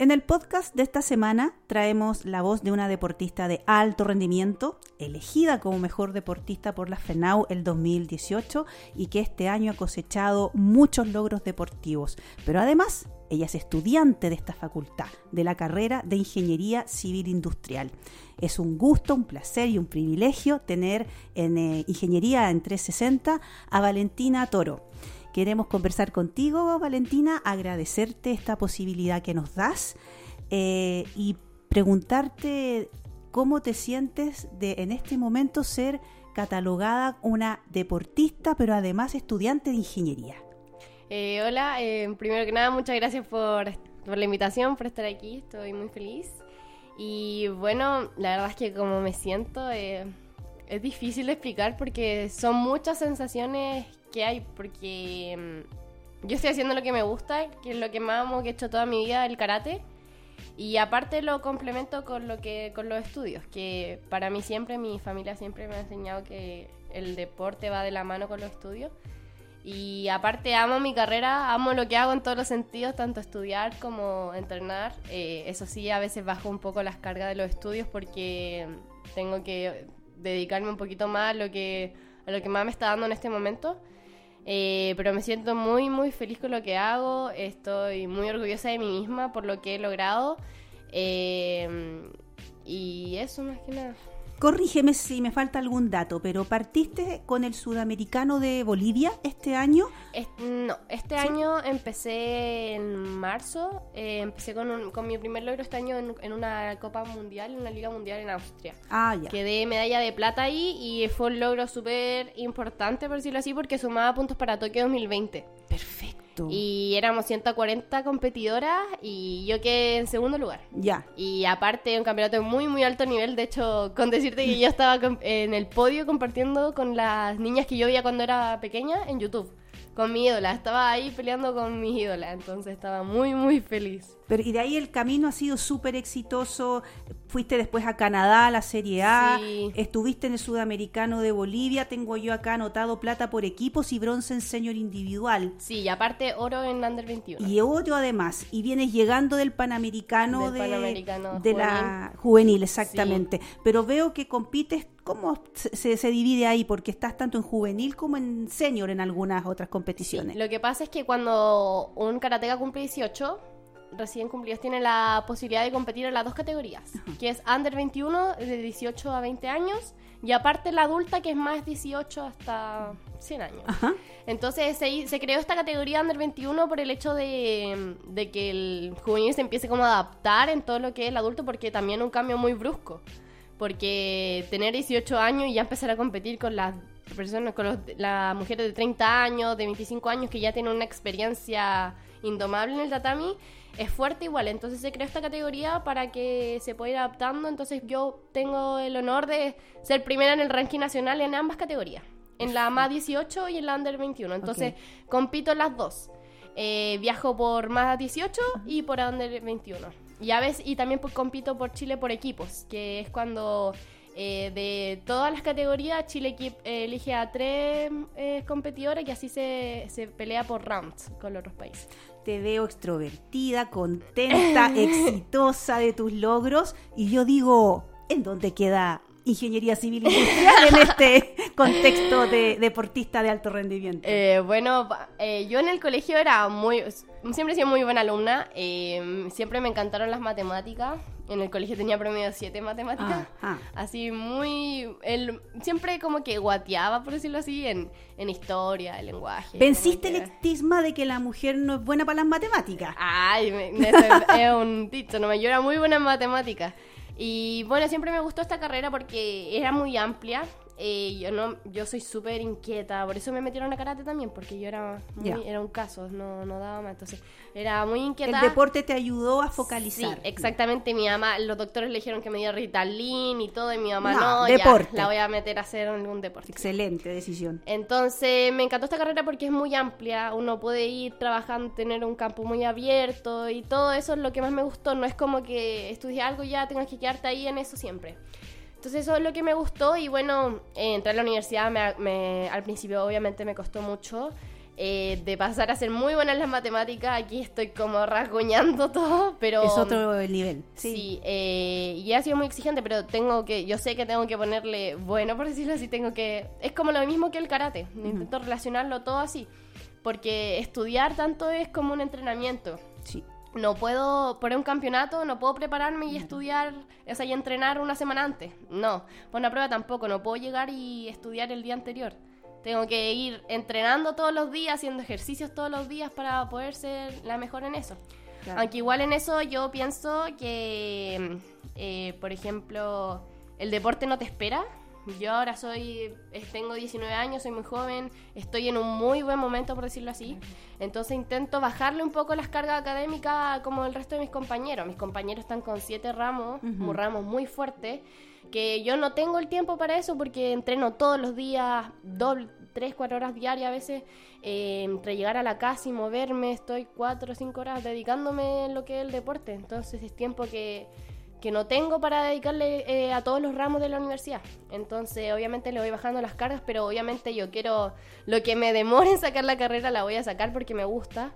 En el podcast de esta semana traemos la voz de una deportista de alto rendimiento, elegida como mejor deportista por la FENAU el 2018 y que este año ha cosechado muchos logros deportivos. Pero además, ella es estudiante de esta facultad, de la carrera de Ingeniería Civil Industrial. Es un gusto, un placer y un privilegio tener en eh, Ingeniería en 360 a Valentina Toro. Queremos conversar contigo, Valentina, agradecerte esta posibilidad que nos das eh, y preguntarte cómo te sientes de en este momento ser catalogada una deportista, pero además estudiante de ingeniería. Eh, hola, eh, primero que nada, muchas gracias por, por la invitación, por estar aquí, estoy muy feliz. Y bueno, la verdad es que como me siento, es difícil de explicar porque son muchas sensaciones que hay, porque mm, yo estoy haciendo lo que me gusta, que es lo que más amo, que he hecho toda mi vida, el karate. Y aparte lo complemento con lo que con los estudios, que para mí siempre, mi familia siempre me ha enseñado que el deporte va de la mano con los estudios. Y aparte amo mi carrera, amo lo que hago en todos los sentidos, tanto estudiar como entrenar. Eh, eso sí, a veces bajo un poco las cargas de los estudios porque tengo que dedicarme un poquito más a lo que, a lo que más me está dando en este momento. Eh, pero me siento muy, muy feliz con lo que hago. Estoy muy orgullosa de mí misma por lo que he logrado. Eh, y eso más que nada. Corrígeme si me falta algún dato, pero ¿partiste con el sudamericano de Bolivia este año? no, este año empecé en marzo, eh, empecé con, con, mi primer logro este año en, una Copa Mundial, en una Liga Mundial en Austria. Ah, ya. Quedé medalla de plata ahí y fue un logro súper importante, por decirlo así, porque sumaba puntos para Tokio 2020. Perfecto. Y éramos 140 competidoras y yo quedé en segundo lugar. Ya. Y aparte, un campeonato de muy, muy alto nivel. De hecho, con decirte que yo estaba en el podio compartiendo con las niñas que yo veía cuando era pequeña en YouTube. Con mi ídola. Estaba ahí peleando con mis ídolas. Entonces estaba muy, muy feliz. Pero y de ahí el camino ha sido súper exitoso. Fuiste después a Canadá, a la Serie A. Estuviste en el Sudamericano de Bolivia. Tengo yo acá anotado plata por equipos y bronce en señor individual. Sí, y aparte oro en Under 21. Y oro además. Y vienes llegando del Panamericano, de, de la juvenil, exactamente. Pero veo que compites. ¿Cómo se, se, divide ahí? Porque estás tanto en juvenil como en senior en algunas otras competiciones. lo que pasa es que cuando un karateka cumple 18 recién cumplidos tienen la posibilidad de competir en las dos categorías, que es under 21 de 18 a 20 años y aparte la adulta que es más 18 hasta 100 años. Entonces se, creó esta categoría under 21 por el hecho de, que el juvenil se empiece como a adaptar en todo lo que es el adulto porque también un cambio muy brusco. Porque tener 18 años y ya empezar a competir con las personas, con las mujeres de 30 años, de 25 años que ya tienen una experiencia indomable en el tatami, es fuerte igual. Entonces se creó esta categoría para que se pueda ir adaptando. Entonces yo tengo el honor de ser primera en el ranking nacional en ambas categorías. En la más 18 y en la Under 21. Entonces compito en las dos. Eh, viajo por más 18 y por Under 21. Y a veces, y también compito por Chile por equipos, que es cuando eh, de todas las categorías Chile elige a tres eh, competidores y así se, se pelea por rounds con los otros países. Te veo extrovertida, contenta, exitosa de tus logros y yo digo, ¿en dónde queda ingeniería civil industrial en este contexto de deportista de alto rendimiento? Eh, bueno, eh, yo en el colegio era muy, siempre he sido muy buena alumna, eh, siempre me encantaron las matemáticas en el colegio tenía promedio 7 en matemáticas. Ah, ah. Así muy... El, siempre como que guateaba, por decirlo así, en, en historia, el lenguaje. ¿Venciste el estigma de que la mujer no es buena para las matemáticas? Ay, es, un dicho, no, yo era muy buena en matemáticas. Y bueno, siempre me gustó esta carrera porque era muy amplia eh, yo no yo soy súper inquieta por eso me metieron a karate también porque yo era era un caso no, no daba más entonces era muy inquieta. El deporte te ayudó a focalizar. Sí exactamente mi mamá los doctores le dijeron que me diera Ritalin y todo y mi mamá no, deporte. la voy a meter a hacer algún deporte. Excelente decisión. Entonces me encantó esta carrera porque es muy amplia uno puede ir trabajando tener un campo muy abierto y todo eso es lo que más me gustó no es como que estudies algo y ya tengas que quedarte ahí en eso siempre entonces eso es lo que me gustó y bueno, eh, entrar a la universidad me, al principio obviamente me costó mucho. Eh, de pasar a ser muy buena en las matemáticas, aquí estoy como rasguñando todo, pero... Es otro nivel. Sí, eh, y ha sido muy exigente, pero tengo que, yo sé que tengo que ponerle, bueno, por decirlo así, tengo que... Es como lo mismo que el karate, intento relacionarlo todo así, porque estudiar tanto es como un entrenamiento. No puedo, por un campeonato, no puedo prepararme y estudiar, o sea, y entrenar una semana antes. No, por una prueba tampoco, no puedo llegar y estudiar el día anterior. Tengo que ir entrenando todos los días, haciendo ejercicios todos los días para poder ser la mejor en eso. Aunque igual en eso yo pienso que, eh, por ejemplo, el deporte no te espera. Yo ahora soy, tengo 19 años, soy muy joven, estoy en un muy buen momento, por decirlo así. Entonces intento bajarle un poco las cargas académicas como el resto de mis compañeros. Mis compañeros están con siete ramos, ramos muy fuertes que yo no tengo el tiempo para eso porque entreno todos los días, dos, tres, cuatro horas diarias a veces, eh, entre llegar a la casa y moverme, estoy cuatro o cinco horas dedicándome en lo que es el deporte, entonces es tiempo que, que no tengo para dedicarle eh, a todos los ramos de la universidad. Entonces, obviamente le voy bajando las cargas, pero obviamente yo quiero, lo que me demore en sacar la carrera la voy a sacar porque me gusta.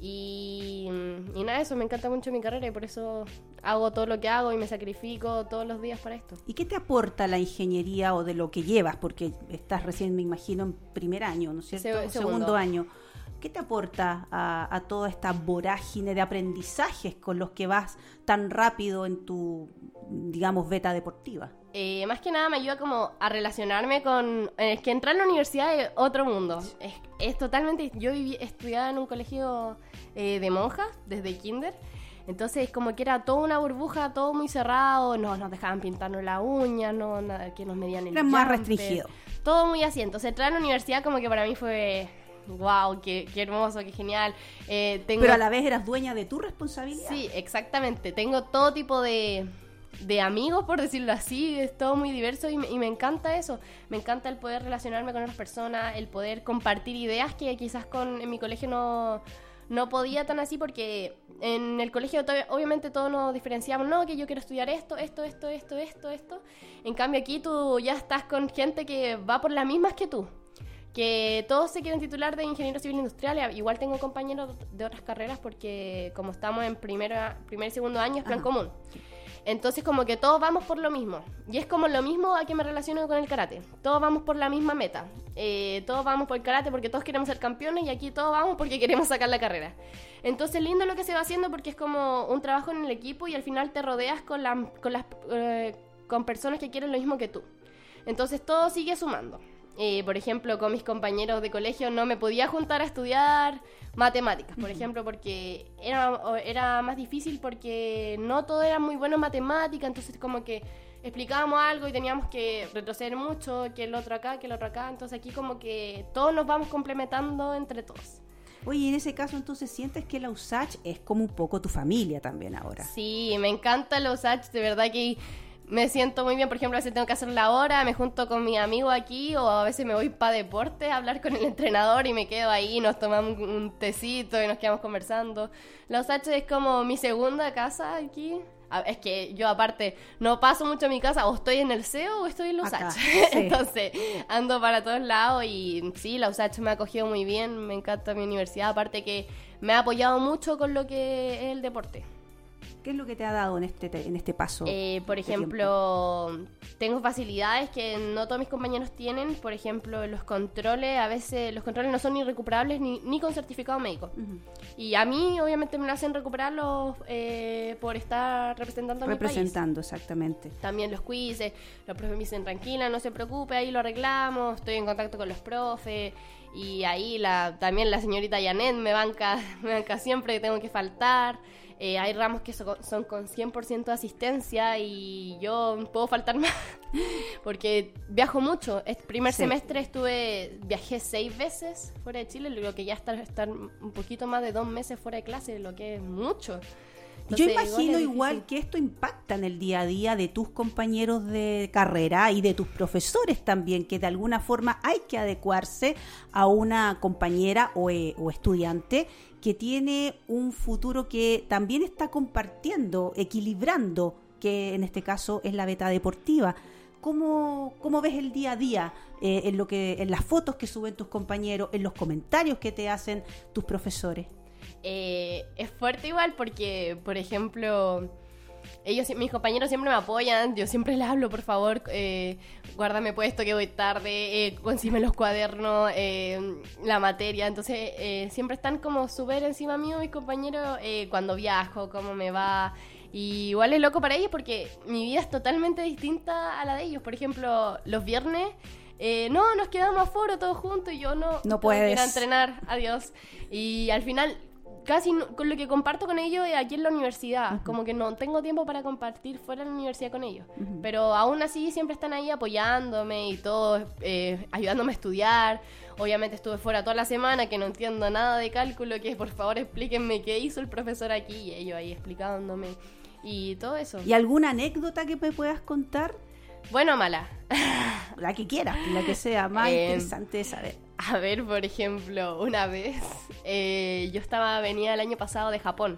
Y, y nada, eso me encanta mucho mi carrera y por eso hago todo lo que hago y me sacrifico todos los días para esto. ¿Y qué te aporta la ingeniería o de lo que llevas? Porque estás recién, me imagino, en primer año, ¿no es cierto? segundo. año. ¿Qué te aporta a, toda esta vorágine de aprendizajes con los que vas tan rápido en tu, digamos, beta deportiva? Eh, más que nada me ayuda como a relacionarme con... Es que entrar a la universidad es otro mundo. Es, totalmente... Yo viví, estudiaba en un colegio eh, de monjas desde kinder entonces, como que era toda una burbuja, todo muy cerrado, no nos dejaban pintarnos la uña, no, nada, que nos medían el Era más restringido. Todo muy así. Entonces, entrar a la universidad como que para mí fue wow, qué, qué, hermoso, qué genial. Eh, Pero a la vez eras dueña de tu responsabilidad. Sí, exactamente. Tengo todo tipo de, de amigos, por decirlo así, es todo muy diverso y me, y me, encanta eso. Me encanta el poder relacionarme con otras personas, el poder compartir ideas que quizás con, en mi colegio no, no podía tan así porque en el colegio obviamente todos nos diferenciamos, no, que yo quiero estudiar esto, esto, esto, esto, esto, esto. En cambio aquí tú ya estás con gente que va por las mismas que tú. Que todos se quieren titular de ingeniero civil industrial. Igual tengo compañeros de otras carreras porque como estamos en primera, primer y segundo año es plan común. Entonces como que todos vamos por lo mismo. Y es como lo mismo a que me relaciono con el karate. Todos vamos por la misma meta. Eh, todos vamos por el karate porque todos queremos ser campeones y aquí todos vamos porque queremos sacar la carrera. Entonces lindo lo que se va haciendo porque es como un trabajo en el equipo y al final te rodeas con, con, las, eh, con personas que quieren lo mismo que tú. Entonces todo sigue sumando. Eh, por ejemplo, con mis compañeros de colegio no me podía juntar a estudiar matemáticas, por ejemplo, porque era, era más difícil porque no todo era muy bueno en matemáticas, entonces como que explicábamos algo y teníamos que retroceder mucho, que el otro acá, que el otro acá, entonces aquí como que todos nos vamos complementando entre todos. Oye, en ese caso entonces sientes que la USACH es como un poco tu familia también ahora. Sí, me encanta la USACH, de verdad que me siento muy bien, por ejemplo, a veces tengo que hacer la hora, me junto con mi amigo aquí o a veces me voy para deporte a hablar con el entrenador y me quedo ahí, nos tomamos un tecito y nos quedamos conversando. Los H es como mi segunda casa aquí. Es que yo aparte no paso mucho a mi casa, o estoy en el CEO o estoy en los H. Entonces ando para todos lados y sí, la USACH me ha acogido muy bien, me encanta mi universidad, aparte que me ha apoyado mucho con lo que es el deporte. ¿Qué es lo que te ha dado en este, en este paso? Eh, por ejemplo, tengo facilidades que no todos mis compañeros tienen. Por ejemplo, los controles, a veces los controles no son ni recuperables ni, ni con certificado médico. Y a mí, obviamente, me lo hacen recuperarlos eh, por estar representando a mi país. Representando, exactamente. También los quizzes, los profes me dicen, tranquila, no se preocupe, ahí lo arreglamos. Estoy en contacto con los profes. Y ahí la, también la señorita Janet me banca, me banca siempre que tengo que faltar. Eh, hay ramos que son, con 100% de asistencia y yo puedo faltar más porque viajo mucho. El primer semestre estuve, viajé seis veces fuera de Chile, lo que ya está estar un poquito más de dos meses fuera de clase, lo que es mucho. Yo imagino igual, que esto impacta en el día a día de tus compañeros de carrera y de tus profesores también, que de alguna forma hay que adecuarse a una compañera o, eh, o estudiante que tiene un futuro que también está compartiendo, equilibrando, que en este caso es la beta deportiva. cómo, cómo ves el día a día eh, en, lo que, en las fotos que suben tus compañeros, en los comentarios que te hacen tus profesores? Eh, es fuerte igual porque, por ejemplo, ellos, mis compañeros siempre me apoyan, yo siempre les hablo, por favor, eh, guárdame puesto que voy tarde, eh, los cuadernos, eh, la materia, entonces eh, siempre están como súper encima mío mis compañeros cuando viajo, cómo me va. Y igual es loco para ellos porque mi vida es totalmente distinta a la de ellos. Por ejemplo, los viernes... no, nos quedamos a foro todos juntos y yo no, no puedes ir a entrenar, adiós. Y al final casi con lo que comparto con ellos es aquí en la universidad. Como que no tengo tiempo para compartir fuera de la universidad con ellos. Pero aún así siempre están ahí apoyándome y todo, eh, ayudándome a estudiar. Obviamente estuve fuera toda la semana, que no entiendo nada de cálculo, que por favor explíquenme qué hizo el profesor aquí y ellos ahí explicándome y todo eso. ¿Y alguna anécdota que me puedas contar? Bueno o mala. La que quieras, la que sea más eh, interesante de saber. A ver, por ejemplo, una vez eh, yo estaba, venía el año pasado de Japón.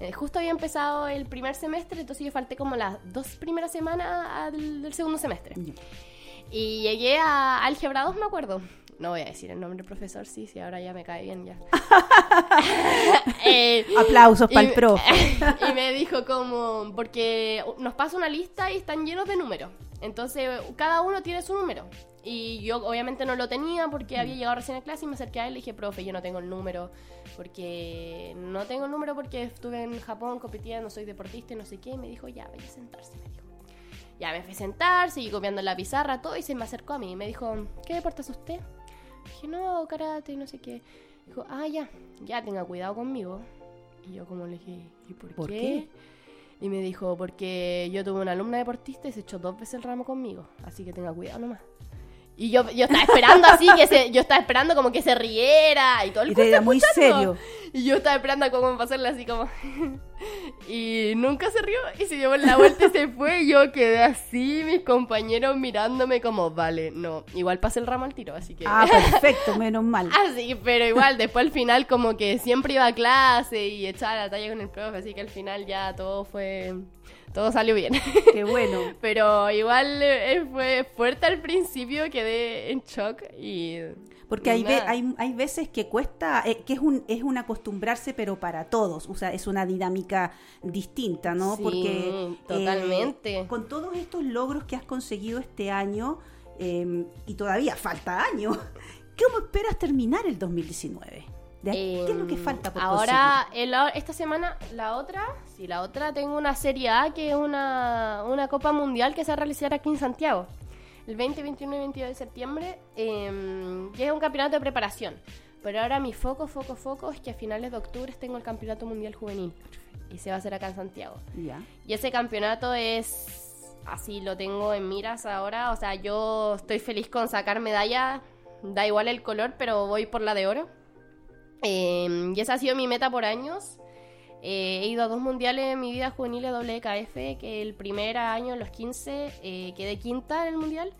Eh, justo había empezado el primer semestre, entonces yo falté como las dos primeras semanas del, segundo semestre. Y llegué a Álgebra 2, me acuerdo. No voy a decir el nombre profesor, sí, sí, ahora ya me cae bien ya. Eh, Aplausos para el profe. y me dijo como, porque nos pasa una lista y están llenos de números. Entonces, cada uno tiene su número. Y yo obviamente no lo tenía porque había llegado recién a clase y me acerqué a él y le dije, profe, yo no tengo el número porque no tengo el número porque estuve en Japón compitiendo, soy deportista y no sé qué. Y me dijo, ya, vaya a sentarse, me dijo. Ya me fui a sentar, seguí copiando en la pizarra, todo y se me acercó a mí y me dijo, ¿qué deporte es usted? Dije, no, karate y no sé qué. Dijo, ah, ya, ya tenga cuidado conmigo. Y yo como le dije, ¿y por, qué? Y me dijo, porque yo tuve una alumna deportista y se echó dos veces el ramo conmigo, así que tenga cuidado nomás. Y yo, yo estaba esperando así, que se, yo estaba esperando como que se riera y todo el Y era muy serio. Y yo estaba esperando como pasarle así como... y nunca se rió y se llevó la vuelta y se fue. Y yo quedé así, mis compañeros mirándome como, vale, no. Igual pasé el ramo al tiro, así que... Ah, perfecto, menos mal. así, pero igual, después al final como que siempre iba a clase y echaba la talla con el profe, así que al final ya todo fue todo salió bien. Qué bueno. Pero igual eh, fue fuerte al principio, quedé en shock y... Porque hay, hay, hay, veces que cuesta, eh, que es un, es un acostumbrarse, pero para todos. O sea, es una dinámica distinta, ¿no? Sí, Porque eh, totalmente. con todos estos logros que has conseguido este año, y todavía falta año, ¿cómo esperas terminar el 2019? ¿Qué es lo que em, falta por Ahora, esta semana, la otra, sí, la otra tengo una Serie A que es una, una Copa Mundial que se va a realizar aquí en Santiago. El 20, 21 y 22 de septiembre, eh, es un campeonato de preparación. Pero ahora mi foco, foco, foco es que a finales de octubre tengo el Campeonato Mundial Juvenil. Y se va a hacer acá en Santiago. Y ese campeonato es así, lo tengo en miras ahora. O sea, yo estoy feliz con sacar medalla. Da igual el color, pero voy por la de oro. Em, y esa ha sido mi meta por años. Eh, he ido a dos mundiales en mi vida juvenil de WKF, que el primer año, en los 15, eh, quedé quinta en el mundial.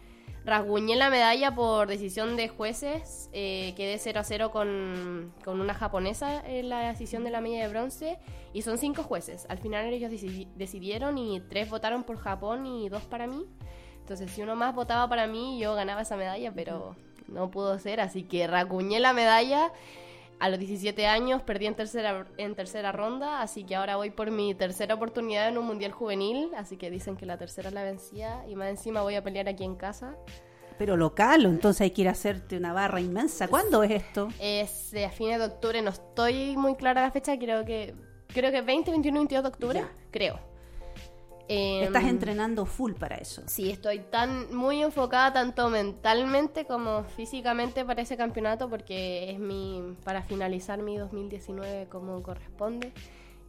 Rasguñé la medalla por decisión de jueces, eh, quedé 0 a 0 con, con, una japonesa en la decisión de la medalla de bronce, y son cinco jueces. Al final ellos decidieron y tres votaron por Japón y dos para mí. Entonces, si uno más votaba para mí, yo ganaba esa medalla, pero no pudo ser, así que rasguñé la medalla a los 17 años perdí en tercera, en tercera ronda, así que ahora voy por mi tercera oportunidad en un mundial juvenil, así que dicen que la tercera la vencía y más encima voy a pelear aquí en casa. Pero local, entonces hay que ir a hacerte una barra inmensa. ¿Cuándo es esto? Es a fines de octubre, no estoy muy clara la fecha, creo que creo que 20, 21 y 22 de octubre, creo. Estás em, entrenando full para eso. Sí, estoy tan muy enfocada tanto mentalmente como físicamente para ese campeonato porque es mi para finalizar mi 2019 como corresponde.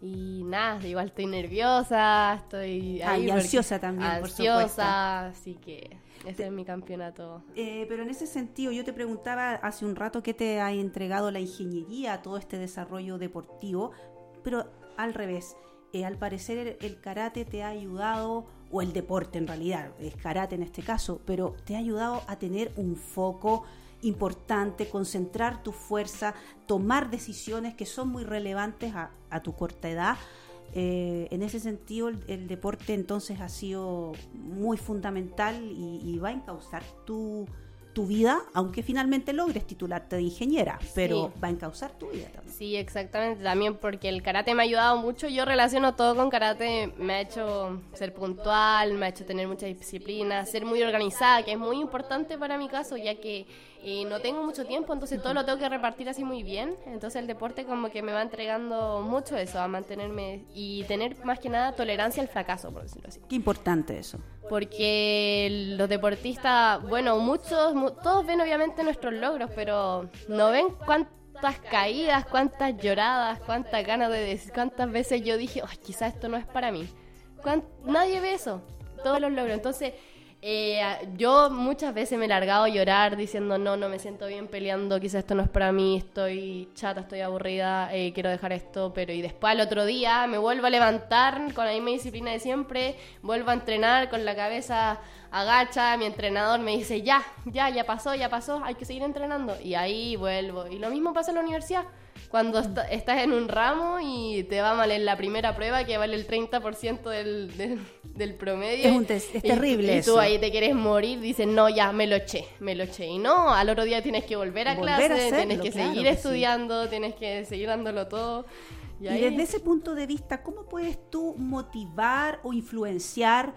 Y nada, igual estoy nerviosa, estoy ah, y ansiosa también, ansiosa, así que ese es mi campeonato. Eh, pero en ese sentido, yo te preguntaba hace un rato qué te ha entregado la ingeniería a todo este desarrollo deportivo, pero al revés. Eh, al parecer el, karate te ha ayudado, o el deporte en realidad, es karate en este caso, pero te ha ayudado a tener un foco importante, concentrar tu fuerza, tomar decisiones que son muy relevantes a, tu corta edad. Eh, en ese sentido, el, deporte entonces ha sido muy fundamental y, y va a encauzar tu, tu vida, aunque finalmente logres titularte de ingeniera, pero va a encauzar tu vida también. Sí, exactamente, también porque el karate me ha ayudado mucho, yo relaciono todo con karate, me ha hecho ser puntual, me ha hecho tener mucha disciplina, ser muy organizada, que es muy importante para mi caso, ya que y no tengo mucho tiempo, entonces todo lo tengo que repartir así muy bien. Entonces el deporte como que me va entregando mucho eso, a mantenerme y tener más que nada tolerancia al fracaso, por decirlo así. Qué importante eso. Porque los deportistas, bueno, muchos, todos ven obviamente nuestros logros, pero no ven cuántas caídas, cuántas lloradas, cuántas ganas de decir, cuántas veces yo dije, Ay, quizás esto no es para mí. Nadie ve eso, todos los logros. Entonces eh, yo muchas veces me he largado a llorar diciendo no, no me siento bien peleando, quizás esto no es para mí, estoy chata, estoy aburrida, eh, quiero dejar esto, pero y después al otro día me vuelvo a levantar con la misma disciplina de siempre, vuelvo a entrenar con la cabeza agacha, mi entrenador me dice ya, ya, ya pasó, ya pasó, hay que seguir entrenando y ahí vuelvo. Y lo mismo pasa en la universidad cuando estás en un ramo y te va mal en la primera prueba que vale el 30% del, del, promedio. Es, terrible. Y, tú ahí te quieres morir, dices, no, ya, me lo eché, me lo eché. Y no, al otro día tienes que volver a clase, tienes que seguir estudiando, tienes que seguir dándolo todo. Y, y desde ese punto de vista, ¿cómo puedes tú motivar o influenciar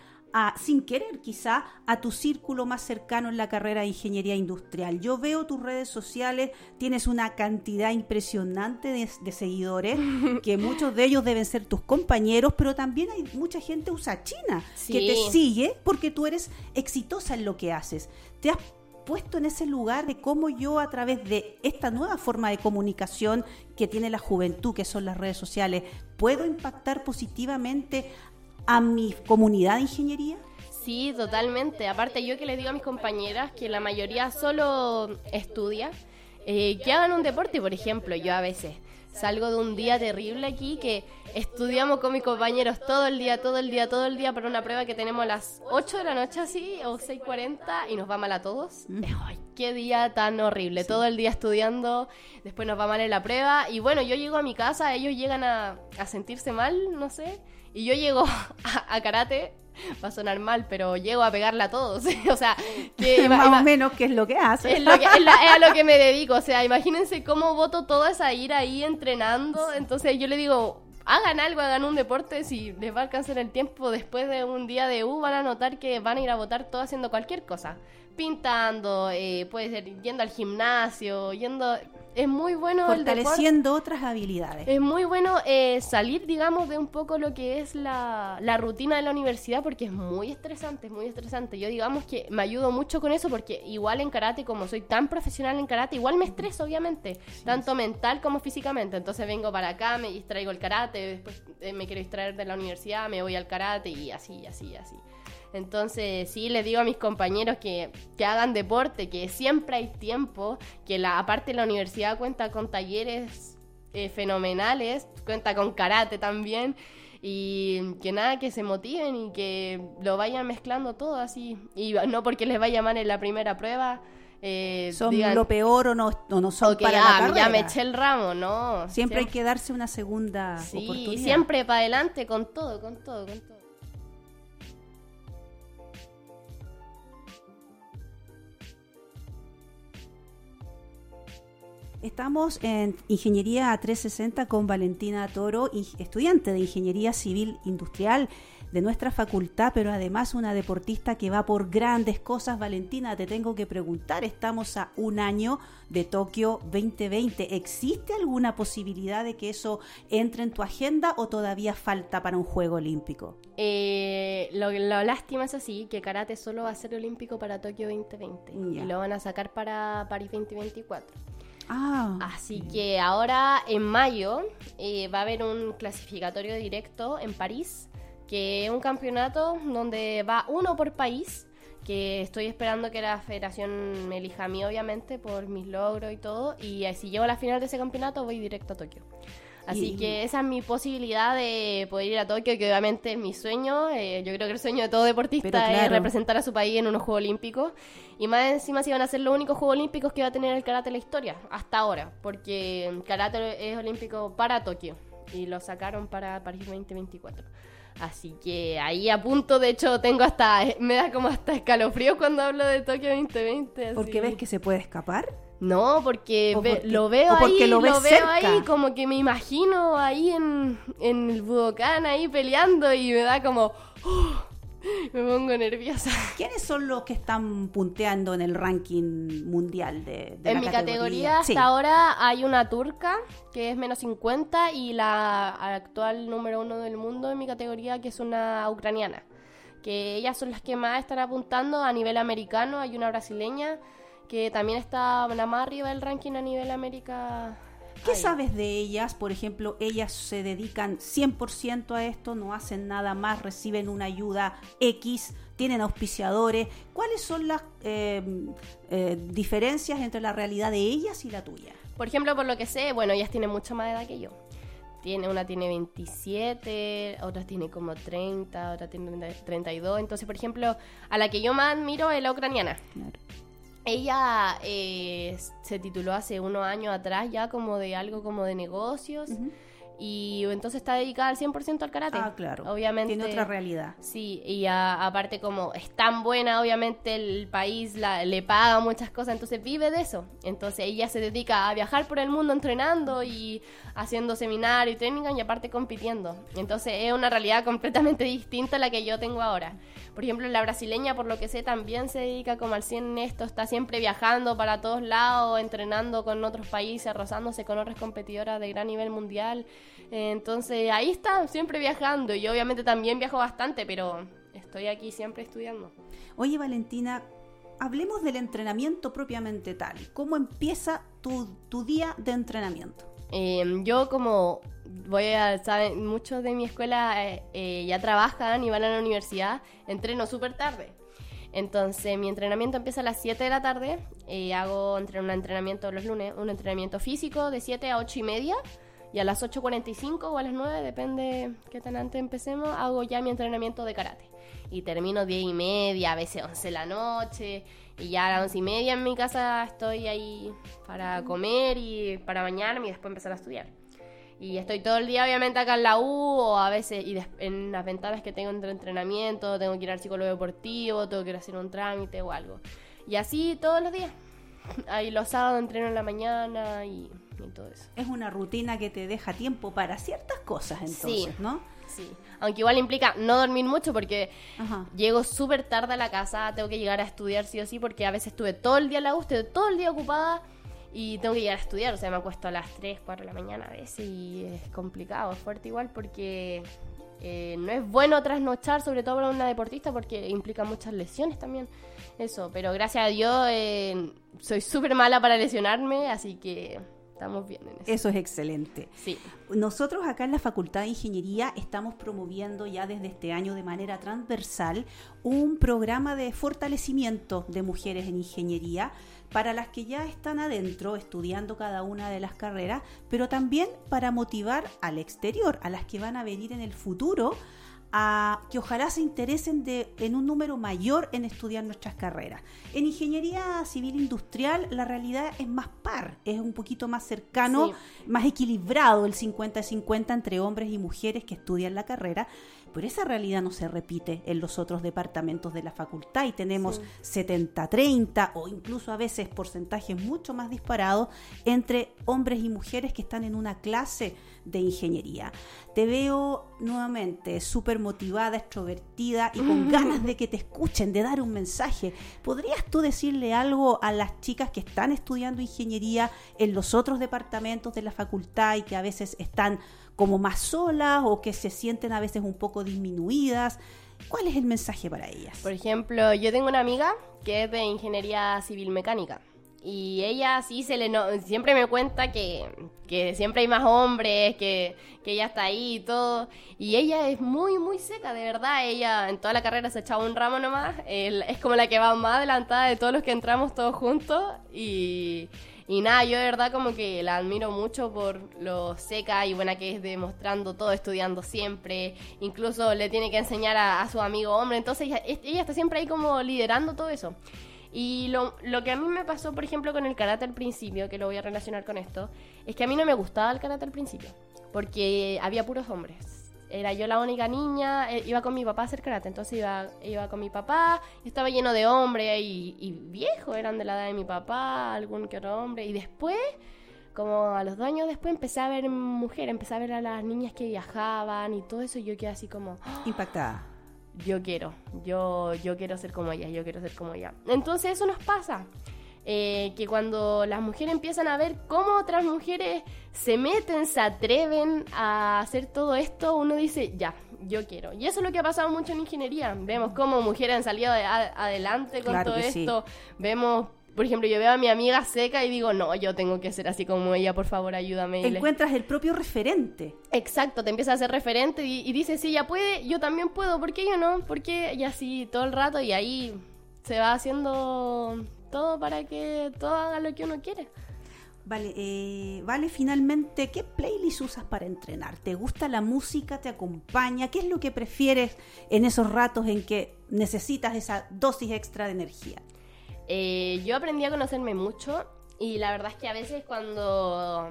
sin querer quizá, a tu círculo más cercano en la carrera de ingeniería industrial. Yo veo tus redes sociales, tienes una cantidad impresionante de, seguidores, que muchos de ellos deben ser tus compañeros, pero también hay mucha gente usa China que te sigue porque tú eres exitosa en lo que haces. Te has puesto en ese lugar de cómo yo a través de esta nueva forma de comunicación que tiene la juventud, que son las redes sociales, puedo impactar positivamente a mi comunidad de ingeniería? Sí, totalmente. Aparte, yo que les digo a mis compañeras que la mayoría solo estudia, eh, que hagan un deporte, por ejemplo, yo a veces salgo de un día terrible aquí que estudiamos con mis compañeros todo el día, todo el día, todo el día para una prueba que tenemos a las 8 de la noche así o 6.40 y nos va mal a todos. Mm. Ay, qué día tan horrible, todo el día estudiando, después nos va mal en la prueba y bueno, yo llego a mi casa, ellos llegan a, a sentirse mal, no sé y yo llego a, karate, va a sonar mal, pero llego a pegarle a todos. o sea, que más o menos qué es lo que hace. Es, lo que, es, a lo que me dedico. O sea, imagínense cómo voto toda esa ira ahí entrenando. Entonces yo le digo, hagan algo, hagan un deporte, si les va a alcanzar el tiempo después de un día de U, van a notar que van a ir a votar todo haciendo cualquier cosa. Pintando, eh, puede ser yendo al gimnasio, yendo es muy bueno fortaleciendo otras habilidades. Es muy bueno eh, salir, digamos, de un poco lo que es la, la, rutina de la universidad porque es muy estresante, es muy estresante. Yo digamos que me ayudo mucho con eso porque igual en karate, como soy tan profesional en karate, igual me estreso, obviamente, tanto mental como físicamente. Entonces vengo para acá, me distraigo el karate, después eh, me quiero distraer de la universidad, me voy al karate y así, así, así. Entonces, sí, les digo a mis compañeros que, hagan deporte, que siempre hay tiempo, que la, aparte la universidad cuenta con talleres eh, fenomenales, cuenta con karate también, y que nada, que se motiven y que lo vayan mezclando todo así, y no porque les vaya mal en la primera prueba. Eh, son lo peor o no, no son para la ya me eché el ramo, no. Siempre, hay que darse una segunda sí, oportunidad. siempre para adelante con todo, con todo, con todo. Estamos en Ingeniería 360 con Valentina Toro, estudiante de Ingeniería Civil Industrial de nuestra facultad, pero además una deportista que va por grandes cosas. Valentina, te tengo que preguntar, estamos a un año de Tokio 2020. ¿Existe alguna posibilidad de que eso entre en tu agenda o todavía falta para un Juego Olímpico? Eh, lo, lástima es así, que karate solo va a ser olímpico para Tokio 2020 y lo van a sacar para París 2024. Ah, Así que ahora en mayo eh, va a haber un clasificatorio directo en París, que es un campeonato donde va uno por país, que estoy esperando que la federación me elija a mí obviamente por mis logros y todo, y si llego a la final de ese campeonato voy directo a Tokio. Así que esa es mi posibilidad de poder ir a Tokio, que obviamente es mi sueño. Eh, yo creo que el sueño de todo deportista es representar a su país en unos Juegos Olímpicos. Y más encima si van a ser los únicos Juegos Olímpicos que va a tener el karate en la historia, hasta ahora. Porque el karate es olímpico para Tokio. y lo sacaron para París 2024. Así que ahí a punto, de hecho, tengo hasta, me da como hasta escalofrío cuando hablo de Tokio 2020. ¿Porque ves que se puede escapar? No, porque, lo veo ahí, lo, veo ahí, como que me imagino ahí en, en el Budokan ahí peleando y me da como... ¡oh! Me pongo nerviosa. ¿Quiénes son los que están punteando en el ranking mundial de, En mi categoría, hasta ahora hay una turca que es menos 50 y la actual número uno del mundo en mi categoría que es una ucraniana. Que ellas son las que más están apuntando a nivel americano. Hay una brasileña que también está más arriba del ranking a nivel América ¿Qué sabes de ellas? Por ejemplo, ellas se dedican 100% a esto, no hacen nada más, reciben una ayuda X, tienen auspiciadores. ¿Cuáles son las eh, eh, diferencias entre la realidad de ellas y la tuya? Por ejemplo, por lo que sé, bueno, ellas tienen mucha más edad que yo. Tiene, una tiene 27, otra tiene como 30, otra tiene 32. Entonces, por ejemplo, a la que yo más admiro es la ucraniana. Claro. Ella eh, se tituló hace unos años atrás ya como de algo como de negocios. Y entonces está dedicada al 100% al karate. Ah, claro. Obviamente. Tiene otra realidad. Sí, y aparte como es tan buena, obviamente el país le paga muchas cosas, entonces vive de eso. Entonces ella se dedica a viajar por el mundo entrenando y haciendo seminarios y técnicas y aparte compitiendo. Entonces es una realidad completamente distinta a la que yo tengo ahora. Por ejemplo, la brasileña, por lo que sé, también se dedica como al 100 en esto, está siempre viajando para todos lados, entrenando con otros países, rozándose con otras competidoras de gran nivel mundial. Entonces ahí está, siempre viajando. Y obviamente también viajo bastante, pero estoy aquí siempre estudiando. Oye, Valentina, hablemos del entrenamiento propiamente tal. ¿Cómo empieza tu, tu día de entrenamiento? Em, yo como voy a, saben, muchos de mi escuela eh, eh, ya trabajan y van a la universidad, entreno súper tarde. Entonces mi entrenamiento empieza a las 7 de la tarde, y eh, hago entre un entrenamiento los lunes, un entrenamiento físico de 7 a 8 y media, y a las 8.45 o a las 9, depende qué tan antes empecemos, hago ya mi entrenamiento de karate. Y termino 10 y media, a veces 11 de la noche, y ya a las 11 y media en mi casa estoy ahí para comer y para bañarme y después empezar a estudiar. Y estoy todo el día, obviamente, acá en la U, o a veces, y en las ventanas que tengo entre entrenamiento, tengo que ir al psicólogo deportivo, tengo que ir a hacer un trámite o algo. Y así todos los días. Ahí los sábados entreno en la mañana y, todo eso. Es una rutina que te deja tiempo para ciertas cosas, entonces, ¿no? Sí, aunque igual implica no dormir mucho porque llego súper tarde a la casa, tengo que llegar a estudiar sí o sí porque a veces estuve todo el día en la U, estuve todo el día ocupada y tengo que llegar a estudiar, o sea, me acuesto a las 3, 4 de la mañana a veces y es complicado, es fuerte igual porque eh, no es bueno trasnochar, sobre todo para una deportista, porque implica muchas lesiones también. Eso, pero gracias a Dios eh, soy súper mala para lesionarme, así que estamos bien en eso. Eso es excelente. Sí. Nosotros acá en la Facultad de Ingeniería estamos promoviendo ya desde este año de manera transversal un programa de fortalecimiento de mujeres en ingeniería para las que ya están adentro estudiando cada una de las carreras, pero también para motivar al exterior, a las que van a venir en el futuro a que ojalá se interesen de, en un número mayor en estudiar nuestras carreras. En ingeniería civil industrial la realidad es más par, es un poquito más cercano, más equilibrado el 50-50 entre hombres y mujeres que estudian la carrera, pero esa realidad no se repite en los otros departamentos de la facultad y tenemos 70-30 o incluso a veces porcentajes mucho más disparados entre hombres y mujeres que están en una clase de ingeniería. Te veo nuevamente súper motivada, extrovertida y con ganas de que te escuchen, de dar un mensaje. ¿Podrías tú decirle algo a las chicas que están estudiando ingeniería en los otros departamentos de la facultad y que a veces están como más solas o que se sienten a veces un poco disminuidas. ¿Cuál es el mensaje para ellas? Por ejemplo, yo tengo una amiga que es de ingeniería civil mecánica. Y ella sí se le siempre me cuenta que, siempre hay más hombres, que, ella está ahí y todo. Y ella es muy, muy seca, de verdad. Ella en toda la carrera se echaba un ramo nomás. es como la que va más adelantada de todos los que entramos todos juntos. Y, y nada, yo de verdad como que la admiro mucho por lo seca y buena que es demostrando todo, estudiando siempre. Incluso le tiene que enseñar a, su amigo hombre. Entonces ella, ella, está siempre ahí como liderando todo eso. Y lo, lo que a mí me pasó, por ejemplo, con el karate al principio, que lo voy a relacionar con esto, es que a mí no me gustaba el karate al principio porque había puros hombres. Era yo la única niña, eh, iba con mi papá a hacer karate, entonces iba, iba con mi papá, y estaba lleno de hombres y, y viejos, eran de la edad de mi papá, algún que otro hombre, y después como a los dos años después empecé a ver mujeres, empecé a ver a las niñas que viajaban y todo eso, y yo quedé así como ¡ah! impactada. Yo quiero, yo, yo quiero ser como ella, yo quiero ser como ella. Entonces eso nos pasa. Eh, que cuando las mujeres empiezan a ver cómo otras mujeres se meten, se atreven a hacer todo esto, uno dice, ya, yo quiero. Y eso es lo que ha pasado mucho en ingeniería. Vemos cómo mujeres han salido adelante con todo esto. Vemos por ejemplo, yo veo a mi amiga seca y digo, no, yo tengo que ser así como ella, por favor, ayúdame. Encuentras el propio referente. Exacto, te empiezas a ser referente y, y dices, si ella puede, yo también puedo, ¿por qué yo no? Porque y así todo el rato y ahí se va haciendo todo para que todo haga lo que uno quiere. Vale, eh, vale, finalmente, ¿qué playlist usas para entrenar? ¿Te gusta la música? ¿Te acompaña? ¿Qué es lo que prefieres en esos ratos en que necesitas esa dosis extra de energía? Eh, yo aprendí a conocerme mucho y la verdad es que a veces cuando,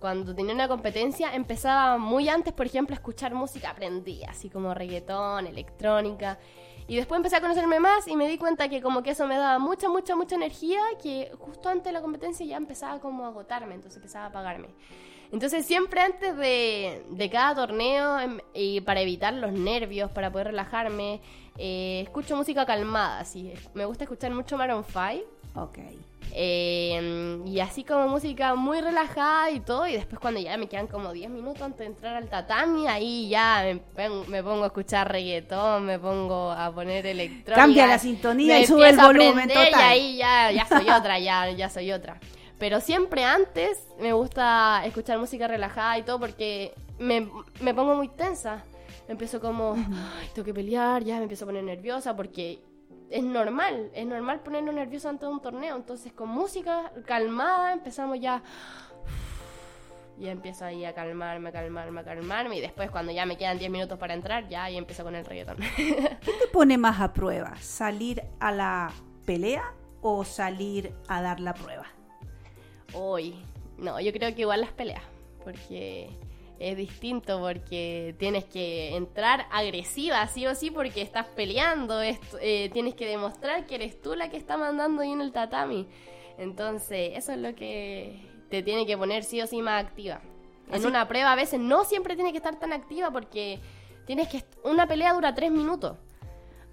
cuando tenía una competencia empezaba muy antes, por ejemplo, a escuchar música, aprendí así como reggaetón, electrónica. Y después empecé a conocerme más y me di cuenta que como que eso me daba mucha, mucha, mucha energía que justo antes de la competencia ya empezaba como a agotarme, entonces empezaba a apagarme. Entonces siempre antes de, de cada torneo em, y para evitar los nervios, para poder relajarme, eh, escucho música calmada, sí. Me gusta escuchar mucho Maroon 5. Ok. Eh, y así como música muy relajada y todo. Y después cuando ya me quedan como 10 minutos antes de entrar al tatami, ahí ya me, pongo a escuchar reggaetón, me pongo a poner electrónica. Cambia la sintonía y sube el volumen total. Y ahí ya, ya soy otra, ya, ya soy otra. Pero siempre antes me gusta escuchar música relajada y todo porque me, me pongo muy tensa empiezo como, Ay, tengo que pelear, ya me empiezo a poner nerviosa porque es normal, es normal ponernos nervioso ante un torneo. Entonces con música calmada empezamos ya... Y empiezo ahí a calmarme, a calmarme, a calmarme. Y después, cuando ya me quedan 10 minutos para entrar, ya ahí empiezo con el reggaetón. ¿Qué te pone más a prueba? ¿Salir a la pelea o salir a dar la prueba? Hoy, no, yo creo que igual las peleas. Porque es distinto porque tienes que entrar agresiva, sí o sí, porque estás peleando, eh, tienes que demostrar que eres tú la que está mandando ahí en el tatami. Entonces, eso es lo que te tiene que poner sí o sí más activa. En una prueba a veces no siempre tiene que estar tan activa porque tienes que... Una pelea dura tres minutos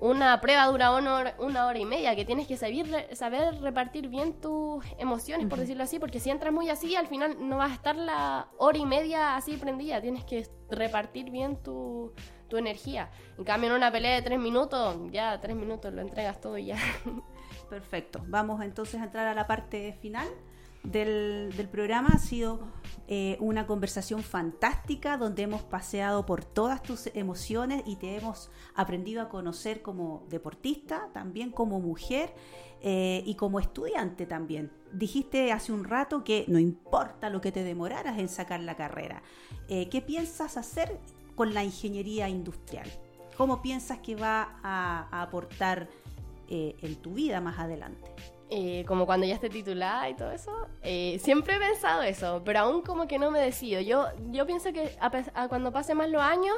una prueba dura una hora, una hora y media, que tienes que saber, saber repartir bien tus emociones, por decirlo así, porque si entras muy así, al final no vas a estar la hora y media así prendida, tienes que repartir bien tu, tu energía. En cambio, en una pelea de tres minutos, ya tres minutos lo entregas todo y ya. Perfecto, vamos entonces a entrar a la parte final del, programa. Ha sido eh, una conversación fantástica donde hemos paseado por todas tus emociones y te hemos aprendido a conocer como deportista, también como mujer eh, y como estudiante también. Dijiste hace un rato que no importa lo que te demoraras en sacar la carrera. Eh, ¿Qué piensas hacer con la ingeniería industrial? ¿Cómo piensas que va a, aportar en tu vida más adelante? Eh, como cuando ya esté titulada y todo eso, eh, siempre he pensado eso, pero aún como que no me decido. Yo, yo pienso que a, cuando pase más los años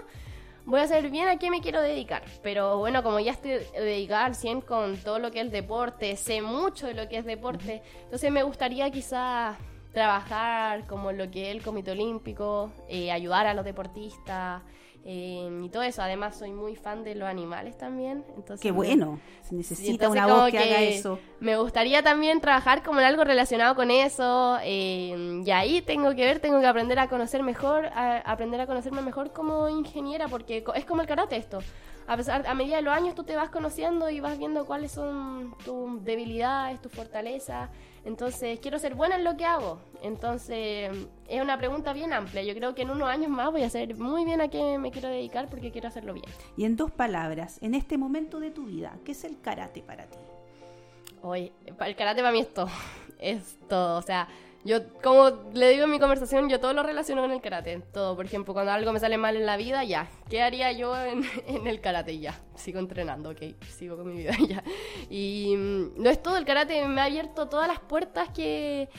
voy a saber bien a qué me quiero dedicar. Pero bueno, como ya estoy dedicada al 100 con todo lo que es deporte, sé mucho de lo que es deporte, entonces me gustaría quizás trabajar como lo que es el Comité Olímpico, eh, ayudar a los deportistas. Eh, y todo eso. Además, soy muy fan de los animales también. Entonces, Qué bueno. Se necesita una voz que, haga eso. Me gustaría también trabajar como en algo relacionado con eso. Eh, y ahí tengo que ver, tengo que aprender a conocer mejor, a, aprender a conocerme mejor como ingeniera, porque es como el karate esto. A, pesar, a medida de los años tú te vas conociendo y vas viendo cuáles son tus debilidades, tus fortalezas. Entonces, quiero ser buena en lo que hago. Entonces, es una pregunta bien amplia. Yo creo que en unos años más voy a saber muy bien a qué me quiero dedicar porque quiero hacerlo bien. Y en dos palabras, en este momento de tu vida, ¿qué es el karate para ti? Hoy, el karate para mí es todo. Es todo. O sea, yo, como le digo en mi conversación, yo todo lo relaciono con el karate. Todo, por ejemplo, cuando algo me sale mal en la vida, ya. ¿Qué haría yo en, el karate? Ya. Sigo entrenando, ok. Sigo con mi vida, ya. Y mm, no es todo, el karate me ha abierto todas las puertas que,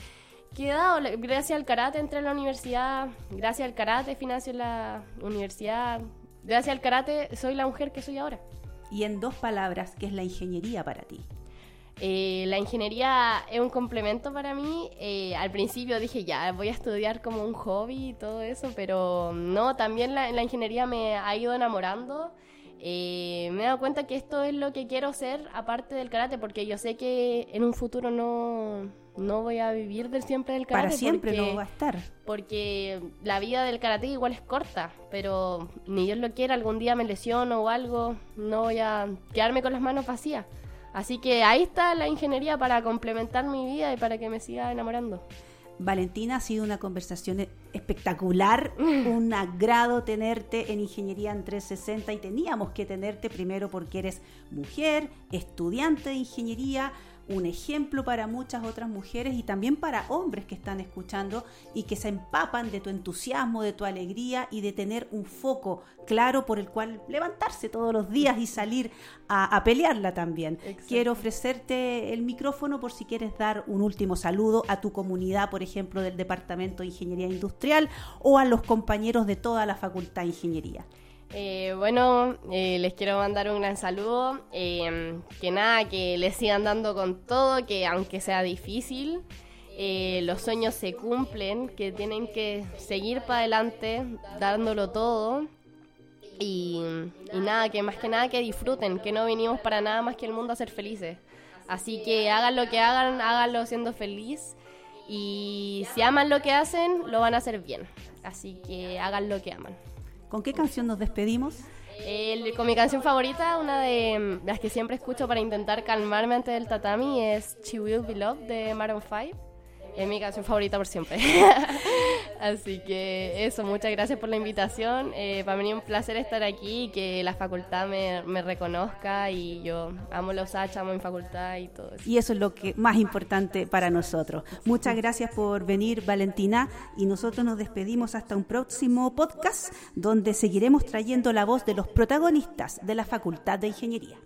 Que he dado, gracias al karate entré a la universidad, gracias al karate financio la universidad, gracias al karate soy la mujer que soy ahora. Y en dos palabras, ¿qué es la ingeniería para ti? Eh, la ingeniería es un complemento para mí. Eh, al principio dije, ya, voy a estudiar como un hobby y todo eso, pero no, también la, la ingeniería me ha ido enamorando. Eh, me he dado cuenta que esto es lo que quiero ser aparte del karate, porque yo sé que en un futuro no, no voy a vivir del siempre del karate. Para siempre porque, no va a estar. Porque la vida del karate igual es corta, pero ni Dios lo quiera, algún día me lesiono o algo, no voy a quedarme con las manos vacías. Así que ahí está la ingeniería para complementar mi vida y para que me siga enamorando. Valentina, ha sido una conversación espectacular, un agrado tenerte en Ingeniería en 360 y teníamos que tenerte primero porque eres mujer, estudiante de ingeniería, un ejemplo para muchas otras mujeres y también para hombres que están escuchando y que se empapan de tu entusiasmo, de tu alegría y de tener un foco claro por el cual levantarse todos los días y salir a, a pelearla también. Exacto. Quiero ofrecerte el micrófono por si quieres dar un último saludo a tu comunidad, por ejemplo, del Departamento de Ingeniería Industrial o a los compañeros de toda la Facultad de Ingeniería. Eh, bueno, eh, les quiero mandar un gran saludo. Eh, que nada, que les sigan dando con todo, que aunque sea difícil, eh, los sueños se cumplen, que tienen que seguir para adelante, dándolo todo. Y, y, nada, que más que nada que disfruten, que no vinimos para nada más que el mundo a ser felices. Así que hagan lo que hagan, háganlo siendo feliz. Y si aman lo que hacen, lo van a hacer bien. Así que hagan lo que aman. ¿Con qué canción nos despedimos? Con mi canción favorita, una de las que siempre escucho para intentar calmarme antes del tatami, es She Will Be Loved de Maroon 5. Es mi canción favorita por siempre. Así que eso, muchas gracias por la invitación. Eh, para mí es un placer estar aquí y que la facultad me, reconozca y yo amo los H, amo mi facultad y todo eso. Y eso es lo que más importante para nosotros. Muchas gracias por venir, Valentina, y nosotros nos despedimos hasta un próximo podcast donde seguiremos trayendo la voz de los protagonistas de la Facultad de Ingeniería.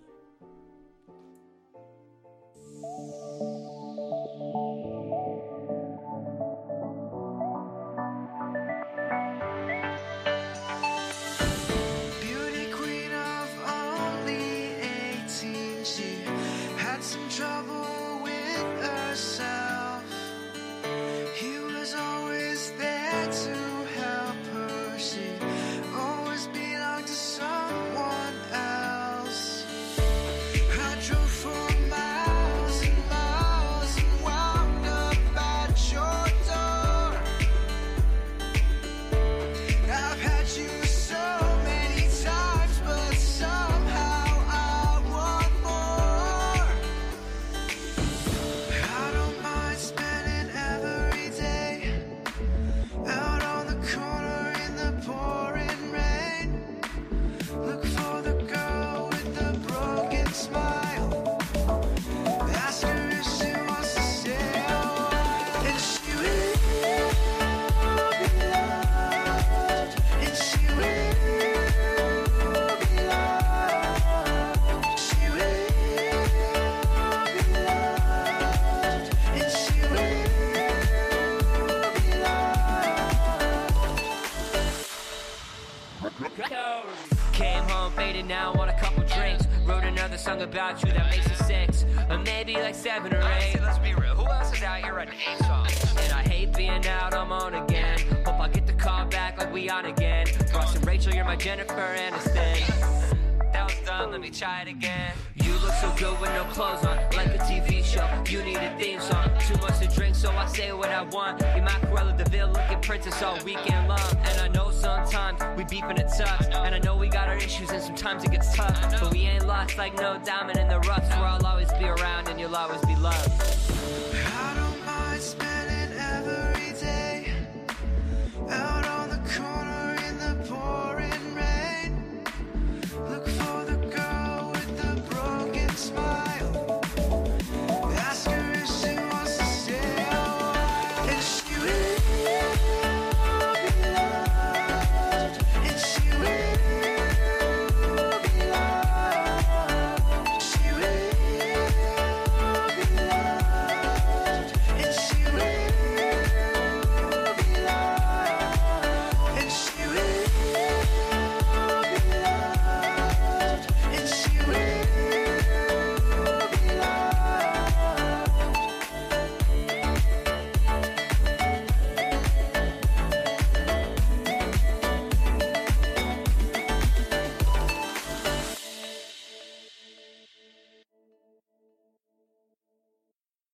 My Jennifer Aniston. That was done, let me try it again. You look so good with no clothes on, like a TV show. You need a theme song. Too much to drink, so I say what I want. You're my Cruella DeVille looking princess all weekend long. And I know sometimes we beef and it sucks. And I know we got our issues and sometimes it gets tough. But we ain't lost like no diamond in the rough. Where I'll always be around and you'll always be loved.